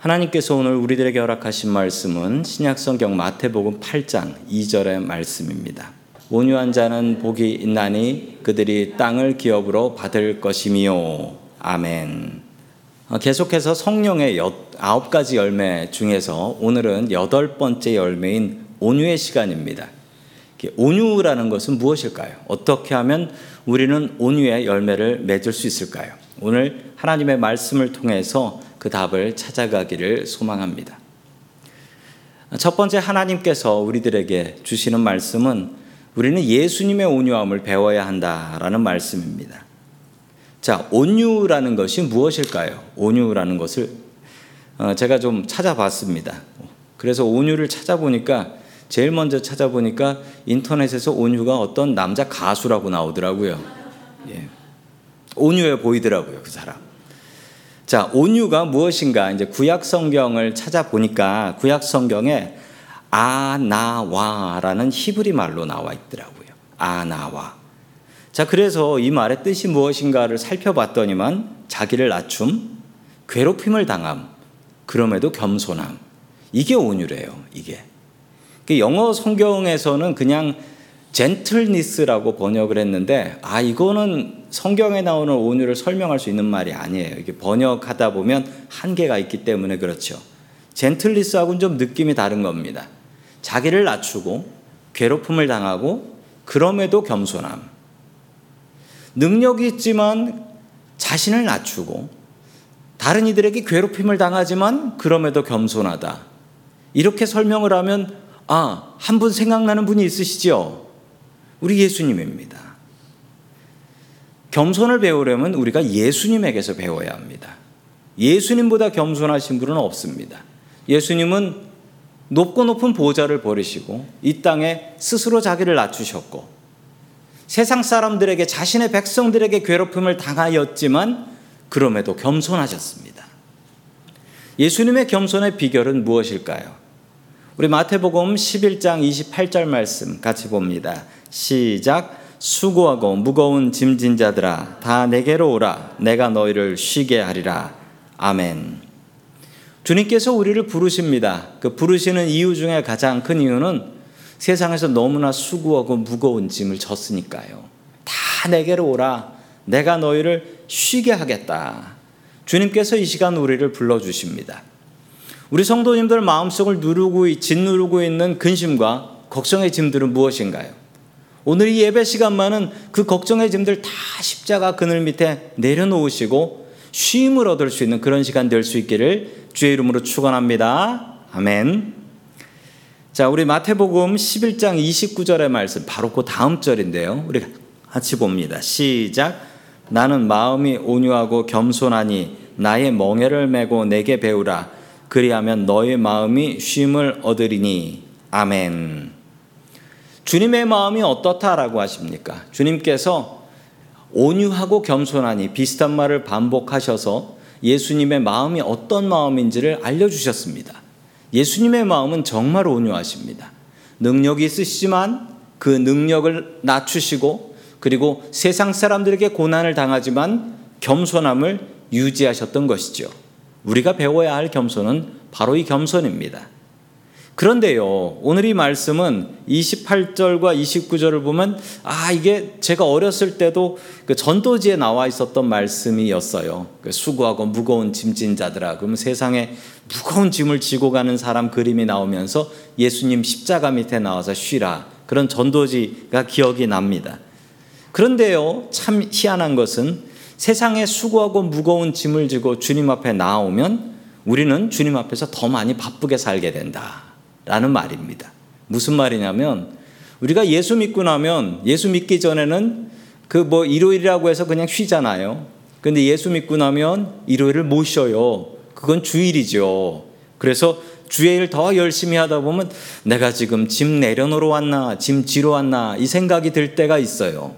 하나님께서 오늘 우리들에게 허락하신 말씀은 신약성경 마태복음 8장 2절의 말씀입니다. 온유한 자는 복이 있나니 그들이 땅을 기업으로 받을 것이미요. 아멘. 어, 계속해서 성령의 아홉 가지 열매 중에서 오늘은 여덟 번째 열매인 온유의 시간입니다. 온유라는 것은 무엇일까요? 어떻게 하면 우리는 온유의 열매를 맺을 수 있을까요? 오늘 하나님의 말씀을 통해서 그 답을 찾아가기를 소망합니다. 첫 번째 하나님께서 우리들에게 주시는 말씀은 우리는 예수님의 온유함을 배워야 한다라는 말씀입니다. 자, 온유라는 것이 무엇일까요? 온유라는 것을 어, 제가 좀 찾아봤습니다. 그래서 온유를 찾아보니까 제일 먼저 찾아보니까 인터넷에서 온유가 어떤 남자 가수라고 나오더라고요. 예. 온유해 보이더라고요, 그 사람. 자, 온유가 무엇인가? 이제 구약 성경을 찾아보니까 구약 성경에 아나와라는 히브리 말로 나와 있더라고요. 아나와. 자, 그래서 이 말의 뜻이 무엇인가를 살펴봤더니만 자기를 낮춤, 괴롭힘을 당함, 그럼에도 겸손함. 이게 온유래요, 이게. 그 영어 성경에서는 그냥 젠틀니스라고 번역을 했는데 아 이거는 성경에 나오는 온유를 설명할 수 있는 말이 아니에요. 이게 번역하다 보면 한계가 있기 때문에 그렇죠. 젠틀니스하고는 좀 느낌이 다른 겁니다. 자기를 낮추고 괴롭힘을 당하고 그럼에도 겸손함. 능력이 있지만 자신을 낮추고 다른 이들에게 괴롭힘을 당하지만 그럼에도 겸손하다. 이렇게 설명을 하면 아, 한 분 생각나는 분이 있으시죠? 우리 예수님입니다. 겸손을 배우려면 우리가 예수님에게서 배워야 합니다. 예수님보다 겸손하신 분은 없습니다. 예수님은 높고 높은 보좌를 버리시고 이 땅에 스스로 자기를 낮추셨고 세상 사람들에게 자신의 백성들에게 괴롭힘을 당하였지만 그럼에도 겸손하셨습니다. 예수님의 겸손의 비결은 무엇일까요? 우리 마태복음 11장 28절 말씀 같이 봅니다. 시작. 수고하고 무거운 짐진 자들아 다 내게로 오라 내가 너희를 쉬게 하리라. 아멘. 주님께서 우리를 부르십니다. 그 부르시는 이유 중에 가장 큰 이유는 세상에서 너무나 수고하고 무거운 짐을 졌으니까요. 다 내게로 오라. 내가 너희를 쉬게 하겠다. 주님께서 이 시간 우리를 불러 주십니다. 우리 성도님들 마음속을 누르고, 짓누르고 있는 근심과 걱정의 짐들은 무엇인가요? 오늘 이 예배 시간만은 그 걱정의 짐들 다 십자가 그늘 밑에 내려놓으시고 쉼을 얻을 수 있는 그런 시간 될 수 있기를 주의 이름으로 축원합니다. 아멘. 자, 우리 마태복음 11장 29절의 말씀 바로 그 다음 절인데요. 우리 같이 봅니다. 시작. 나는 마음이 온유하고 겸손하니 나의 멍에를 메고 내게 배우라. 그리하면 너의 마음이 쉼을 얻으리니. 아멘. 주님의 마음이 어떻다라고 하십니까? 주님께서 온유하고 겸손하니 비슷한 말을 반복하셔서 예수님의 마음이 어떤 마음인지를 알려주셨습니다. 예수님의 마음은 정말 온유하십니다. 능력이 있으시지만 그 능력을 낮추시고 그리고 세상 사람들에게 고난을 당하지만 겸손함을 유지하셨던 것이죠. 우리가 배워야 할 겸손은 바로 이 겸손입니다. 그런데요, 오늘 이 말씀은 28절과 29절을 보면, 아, 이게 제가 어렸을 때도 그 전도지에 나와 있었던 말씀이었어요. 그 수고하고 무거운 짐진 자들아. 그러면 세상에 무거운 짐을 지고 가는 사람 그림이 나오면서 예수님 십자가 밑에 나와서 쉬라. 그런 전도지가 기억이 납니다. 그런데요, 참 희한한 것은 세상에 수고하고 무거운 짐을 지고 주님 앞에 나오면 우리는 주님 앞에서 더 많이 바쁘게 살게 된다. 라는 말입니다. 무슨 말이냐면 우리가 예수 믿고 나면 예수 믿기 전에는 그 뭐 일요일이라고 해서 그냥 쉬잖아요. 근데 예수 믿고 나면 일요일을 못 쉬어요. 그건 주일이죠. 그래서 주일 더 열심히 하다 보면 내가 지금 짐 내려놓으러 왔나, 짐 지러 왔나 이 생각이 들 때가 있어요.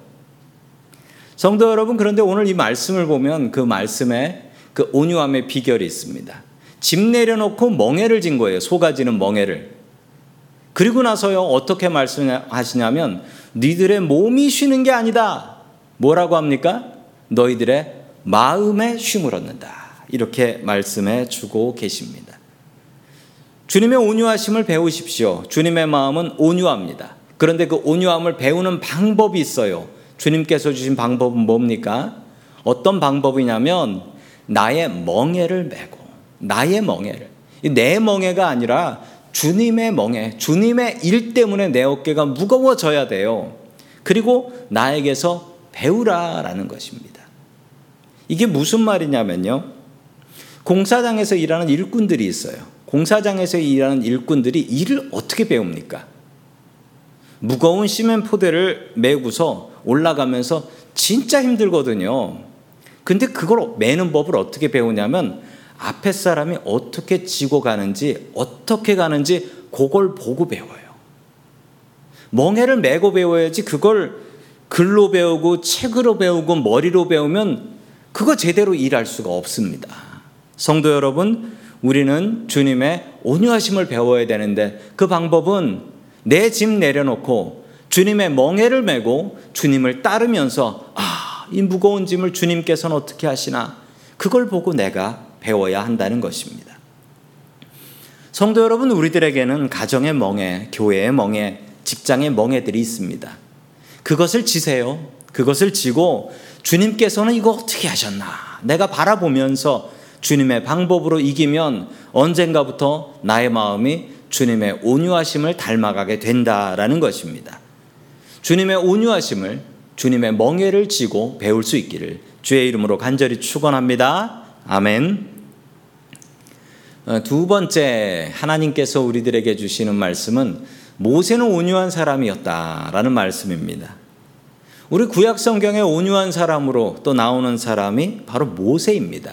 성도 여러분, 그런데 오늘 이 말씀을 보면 그 말씀에 그 온유함의 비결이 있습니다. 짐 내려놓고 멍해를 진 거예요. 소가 지는 멍해를. 그리고 나서요, 어떻게 말씀하시냐면, 니들의 몸이 쉬는 게 아니다. 뭐라고 합니까? 너희들의 마음에 쉼을 얻는다. 이렇게 말씀해 주고 계십니다. 주님의 온유하심을 배우십시오. 주님의 마음은 온유합니다. 그런데 그 온유함을 배우는 방법이 있어요. 주님께서 주신 방법은 뭡니까? 어떤 방법이냐면 나의 멍에를 메고 나의 멍에를 내 멍에가 아니라 주님의 멍에 주님의 일 때문에 내 어깨가 무거워져야 돼요. 그리고 나에게서 배우라라는 것입니다. 이게 무슨 말이냐면요. 공사장에서 일하는 일꾼들이 있어요. 공사장에서 일하는 일꾼들이 일을 어떻게 배웁니까? 무거운 시멘 포대를 메고서 올라가면서 진짜 힘들거든요. 근데 그걸 매는 법을 어떻게 배우냐면 앞에 사람이 어떻게 지고 가는지 어떻게 가는지 그걸 보고 배워요. 멍해를 메고 배워야지 그걸 글로 배우고 책으로 배우고 머리로 배우면 그거 제대로 일할 수가 없습니다. 성도 여러분, 우리는 주님의 온유하심을 배워야 되는데 그 방법은 내짐 내려놓고 주님의 멍해를 메고 주님을 따르면서 아, 이 무거운 짐을 주님께서는 어떻게 하시나 그걸 보고 내가 배워야 한다는 것입니다. 성도 여러분, 우리들에게는 가정의 멍해, 교회의 멍해, 직장의 멍해들이 있습니다. 그것을 지세요. 그것을 지고 주님께서는 이거 어떻게 하셨나? 내가 바라보면서 주님의 방법으로 이기면 언젠가부터 나의 마음이 주님의 온유하심을 닮아가게 된다라는 것입니다. 주님의 온유하심을 주님의 멍에를 지고 배울 수 있기를 주의 이름으로 간절히 축원합니다. 아멘. 어, 두 번째 하나님께서 우리들에게 주시는 말씀은 모세는 온유한 사람이었다라는 말씀입니다. 우리 구약 성경에 온유한 사람으로 또 나오는 사람이 바로 모세입니다.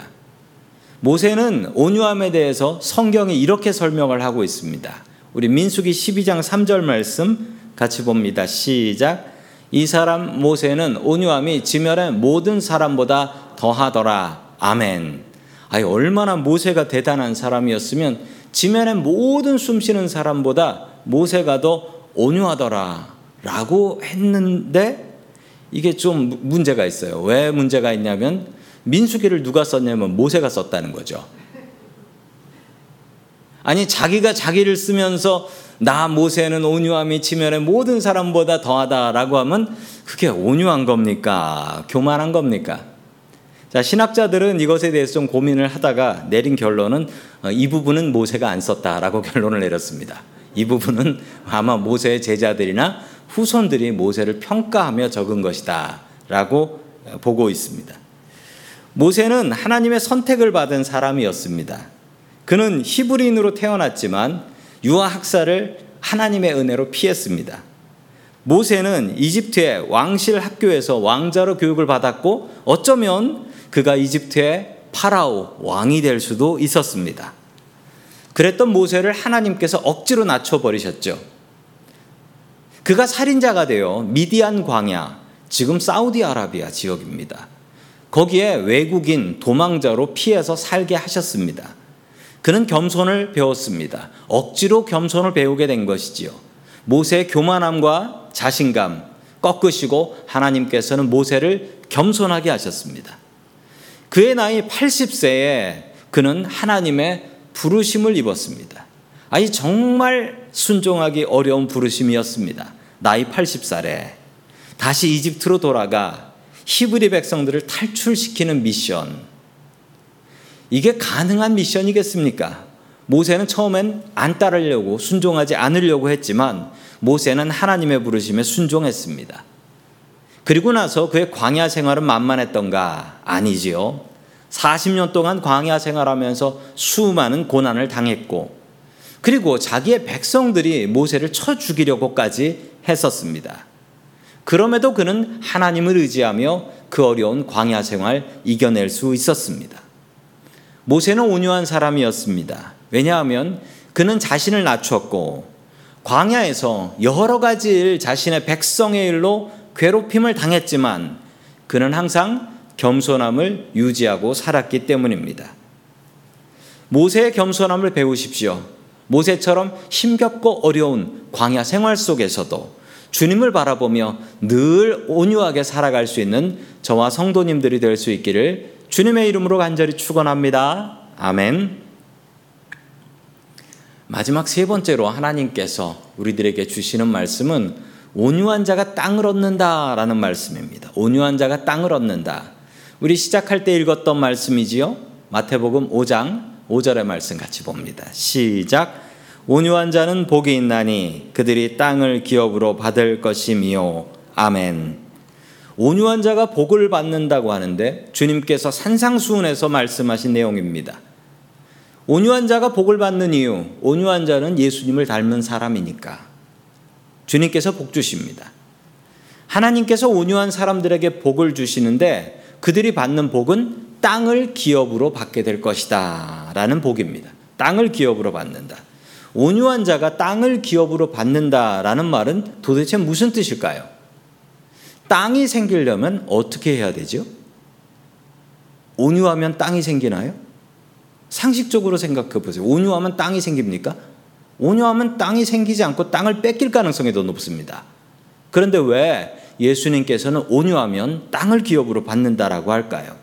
모세는 온유함에 대해서 성경이 이렇게 설명을 하고 있습니다. 우리 민수기 12장 3절 말씀 같이 봅니다. 시작. 이 사람 모세는 온유함이 지면의 모든 사람보다 더하더라. 아멘. 아이 얼마나 모세가 대단한 사람이었으면 지면의 모든 숨쉬는 사람보다 모세가 더 온유하더라라고 했는데 이게 좀 문제가 있어요. 왜 문제가 있냐면 민수기를 누가 썼냐면 모세가 썼다는 거죠. 아니 자기가 자기를 쓰면서 나 모세는 온유함이 지면의 모든 사람보다 더하다라고 하면 그게 온유한 겁니까? 교만한 겁니까? 자, 신학자들은 이것에 대해서 좀 고민을 하다가 내린 결론은 어, 이 부분은 모세가 안 썼다라고 결론을 내렸습니다. 이 부분은 아마 모세의 제자들이나 후손들이 모세를 평가하며 적은 것이다. 라고 보고 있습니다. 모세는 하나님의 선택을 받은 사람이었습니다. 그는 히브리인으로 태어났지만 유아 학살을 하나님의 은혜로 피했습니다. 모세는 이집트의 왕실 학교에서 왕자로 교육을 받았고 어쩌면 그가 이집트의 파라오 왕이 될 수도 있었습니다. 그랬던 모세를 하나님께서 억지로 낮춰 버리셨죠. 그가 살인자가 되어 미디안 광야, 지금 사우디아라비아 지역입니다. 거기에 외국인 도망자로 피해서 살게 하셨습니다. 그는 겸손을 배웠습니다. 억지로 겸손을 배우게 된 것이지요. 모세의 교만함과 자신감 꺾으시고 하나님께서는 모세를 겸손하게 하셨습니다. 그의 나이 80세에 그는 하나님의 부르심을 입었습니다. 아니 정말 순종하기 어려운 부르심이었습니다. 나이 80살에 다시 이집트로 돌아가 히브리 백성들을 탈출시키는 미션. 이게 가능한 미션이겠습니까? 모세는 처음엔 안 따르려고 순종하지 않으려고 했지만 모세는 하나님의 부르심에 순종했습니다. 그리고 나서 그의 광야 생활은 만만했던가? 아니지요. 40년 동안 광야 생활하면서 수많은 고난을 당했고 그리고 자기의 백성들이 모세를 쳐 죽이려고까지 했었습니다. 그럼에도 그는 하나님을 의지하며 그 어려운 광야 생활 이겨낼 수 있었습니다. 모세는 온유한 사람이었습니다. 왜냐하면 그는 자신을 낮췄고 광야에서 여러 가지 일 자신의 백성의 일로 괴롭힘을 당했지만 그는 항상 겸손함을 유지하고 살았기 때문입니다. 모세의 겸손함을 배우십시오. 모세처럼 힘겹고 어려운 광야 생활 속에서도 주님을 바라보며 늘 온유하게 살아갈 수 있는 저와 성도님들이 될 수 있기를 주님의 이름으로 간절히 축원합니다. 아멘. 마지막 세 번째로 하나님께서 우리들에게 주시는 말씀은 온유한 자가 땅을 얻는다라는 말씀입니다. 온유한 자가 땅을 얻는다. 우리 시작할 때 읽었던 말씀이지요. 마태복음 5장 5절의 말씀 같이 봅니다. 시작. 온유한 자는 복이 있나니 그들이 땅을 기업으로 받을 것이미요. 아멘. 온유한 자가 복을 받는다고 하는데 주님께서 산상수훈에서 말씀하신 내용입니다. 온유한 자가 복을 받는 이유, 온유한 자는 예수님을 닮은 사람이니까 주님께서 복 주십니다. 하나님께서 온유한 사람들에게 복을 주시는데 그들이 받는 복은 땅을 기업으로 받게 될 것이다. 라는 복입니다. 땅을 기업으로 받는다. 온유한 자가 땅을 기업으로 받는다 라는 말은 도대체 무슨 뜻일까요? 땅이 생기려면 어떻게 해야 되죠? 온유하면 땅이 생기나요? 상식적으로 생각해 보세요. 온유하면 땅이 생깁니까? 온유하면 땅이 생기지 않고 땅을 뺏길 가능성이 더 높습니다. 그런데 왜 예수님께서는 온유하면 땅을 기업으로 받는다라고 할까요?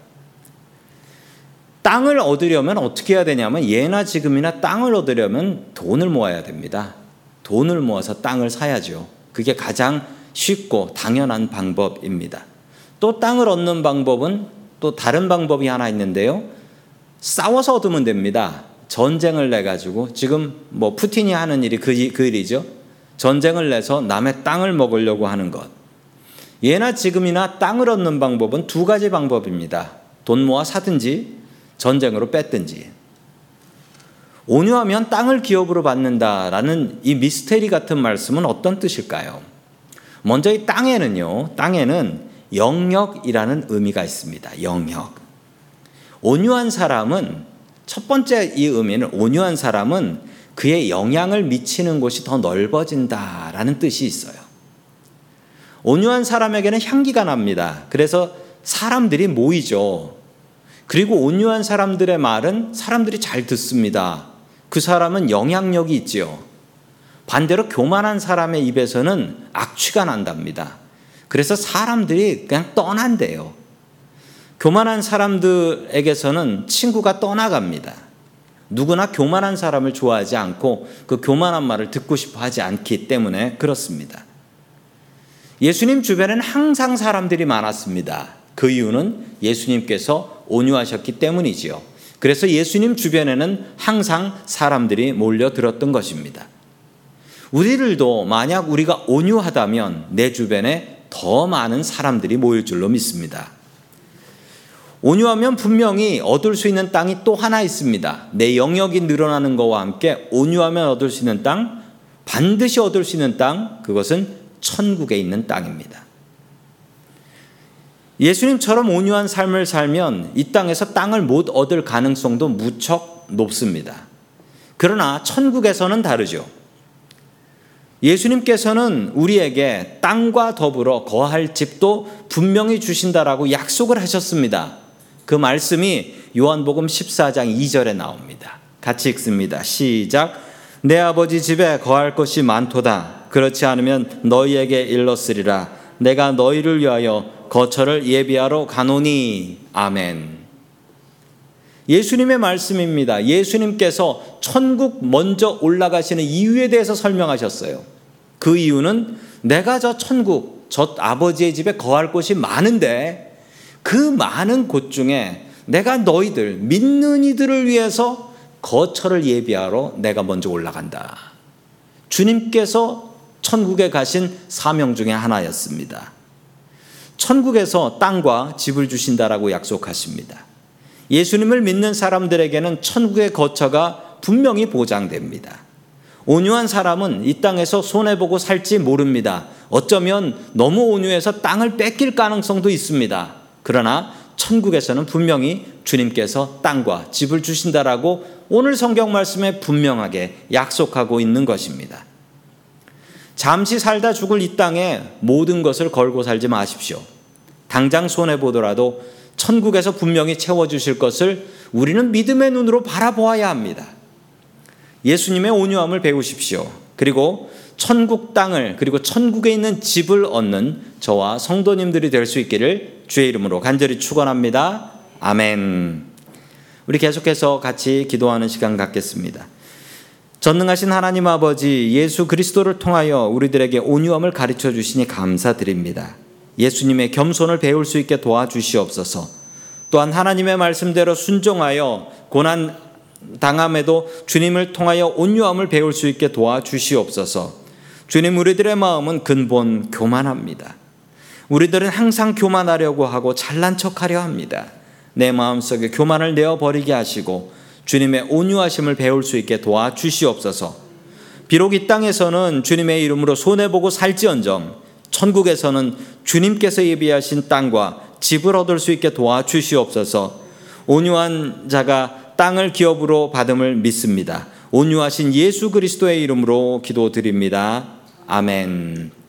땅을 얻으려면 어떻게 해야 되냐면 예나 지금이나 땅을 얻으려면 돈을 모아야 됩니다. 돈을 모아서 땅을 사야죠. 그게 가장 쉽고 당연한 방법입니다. 또 땅을 얻는 방법은 또 다른 방법이 하나 있는데요. 싸워서 얻으면 됩니다. 전쟁을 내 가지고 지금 뭐 푸틴이 하는 일이 그, 그 일이죠. 전쟁을 내서 남의 땅을 먹으려고 하는 것. 예나 지금이나 땅을 얻는 방법은 두 가지 방법입니다. 돈 모아 사든지 전쟁으로 뺐든지. 온유하면 땅을 기업으로 받는다라는 이 미스테리 같은 말씀은 어떤 뜻일까요? 먼저 이 땅에는요, 땅에는 영역이라는 의미가 있습니다. 영역. 온유한 사람은 첫 번째 이 의미는 온유한 사람은 그의 영향을 미치는 곳이 더 넓어진다라는 뜻이 있어요. 온유한 사람에게는 향기가 납니다. 그래서 사람들이 모이죠. 그리고 온유한 사람들의 말은 사람들이 잘 듣습니다. 그 사람은 영향력이 있지요. 반대로 교만한 사람의 입에서는 악취가 난답니다. 그래서 사람들이 그냥 떠난대요. 교만한 사람들에게서는 친구가 떠나갑니다. 누구나 교만한 사람을 좋아하지 않고 그 교만한 말을 듣고 싶어 하지 않기 때문에 그렇습니다. 예수님 주변에는 항상 사람들이 많았습니다. 그 이유는 예수님께서 온유하셨기 때문이지요. 그래서 예수님 주변에는 항상 사람들이 몰려들었던 것입니다. 우리들도 만약 우리가 온유하다면 내 주변에 더 많은 사람들이 모일 줄로 믿습니다. 온유하면 분명히 얻을 수 있는 땅이 또 하나 있습니다. 내 영역이 늘어나는 것과 함께 온유하면 얻을 수 있는 땅, 반드시 얻을 수 있는 땅, 그것은 천국에 있는 땅입니다. 예수님처럼 온유한 삶을 살면 이 땅에서 땅을 못 얻을 가능성도 무척 높습니다. 그러나 천국에서는 다르죠. 예수님께서는 우리에게 땅과 더불어 거할 집도 분명히 주신다라고 약속을 하셨습니다. 그 말씀이 요한복음 14장 2절에 나옵니다. 같이 읽습니다. 시작. 내 아버지 집에 거할 것이 많도다. 그렇지 않으면 너희에게 일렀으리라. 내가 너희를 위하여 거처를 예비하러 가노니. 아멘. 예수님의 말씀입니다. 예수님께서 천국 먼저 올라가시는 이유에 대해서 설명하셨어요. 그 이유는 내가 저 천국, 저 아버지의 집에 거할 곳이 많은데 그 많은 곳 중에 내가 너희들 믿는 이들을 위해서 거처를 예비하러 내가 먼저 올라간다. 주님께서 천국에 가신 사명 중에 하나였습니다. 천국에서 땅과 집을 주신다라고 약속하십니다. 예수님을 믿는 사람들에게는 천국의 거처가 분명히 보장됩니다. 온유한 사람은 이 땅에서 손해보고 살지 모릅니다. 어쩌면 너무 온유해서 땅을 뺏길 가능성도 있습니다. 그러나 천국에서는 분명히 주님께서 땅과 집을 주신다라고 오늘 성경 말씀에 분명하게 약속하고 있는 것입니다. 잠시 살다 죽을 이 땅에 모든 것을 걸고 살지 마십시오. 당장 손해 보더라도 천국에서 분명히 채워 주실 것을 우리는 믿음의 눈으로 바라보아야 합니다. 예수님의 온유함을 배우십시오. 그리고 천국 땅을 그리고 천국에 있는 집을 얻는 저와 성도님들이 될 수 있기를 주의 이름으로 간절히 축원합니다. 아멘. 우리 계속해서 같이 기도하는 시간 갖겠습니다. 전능하신 하나님 아버지 예수 그리스도를 통하여 우리들에게 온유함을 가르쳐 주시니 감사드립니다. 예수님의 겸손을 배울 수 있게 도와주시옵소서. 또한 하나님의 말씀대로 순종하여 고난 당함에도 주님을 통하여 온유함을 배울 수 있게 도와주시옵소서. 주님 우리들의 마음은 근본 교만합니다. 우리들은 항상 교만하려고 하고 잘난 척하려 합니다. 내 마음속에 교만을 내어 버리게 하시고 주님의 온유하심을 배울 수 있게 도와주시옵소서. 비록 이 땅에서는 주님의 이름으로 손해 보고 살지언정 천국에서는 주님께서 예비하신 땅과 집을 얻을 수 있게 도와주시옵소서. 온유한 자가 땅을 기업으로 받음을 믿습니다. 온유하신 예수 그리스도의 이름으로 기도드립니다. 아멘.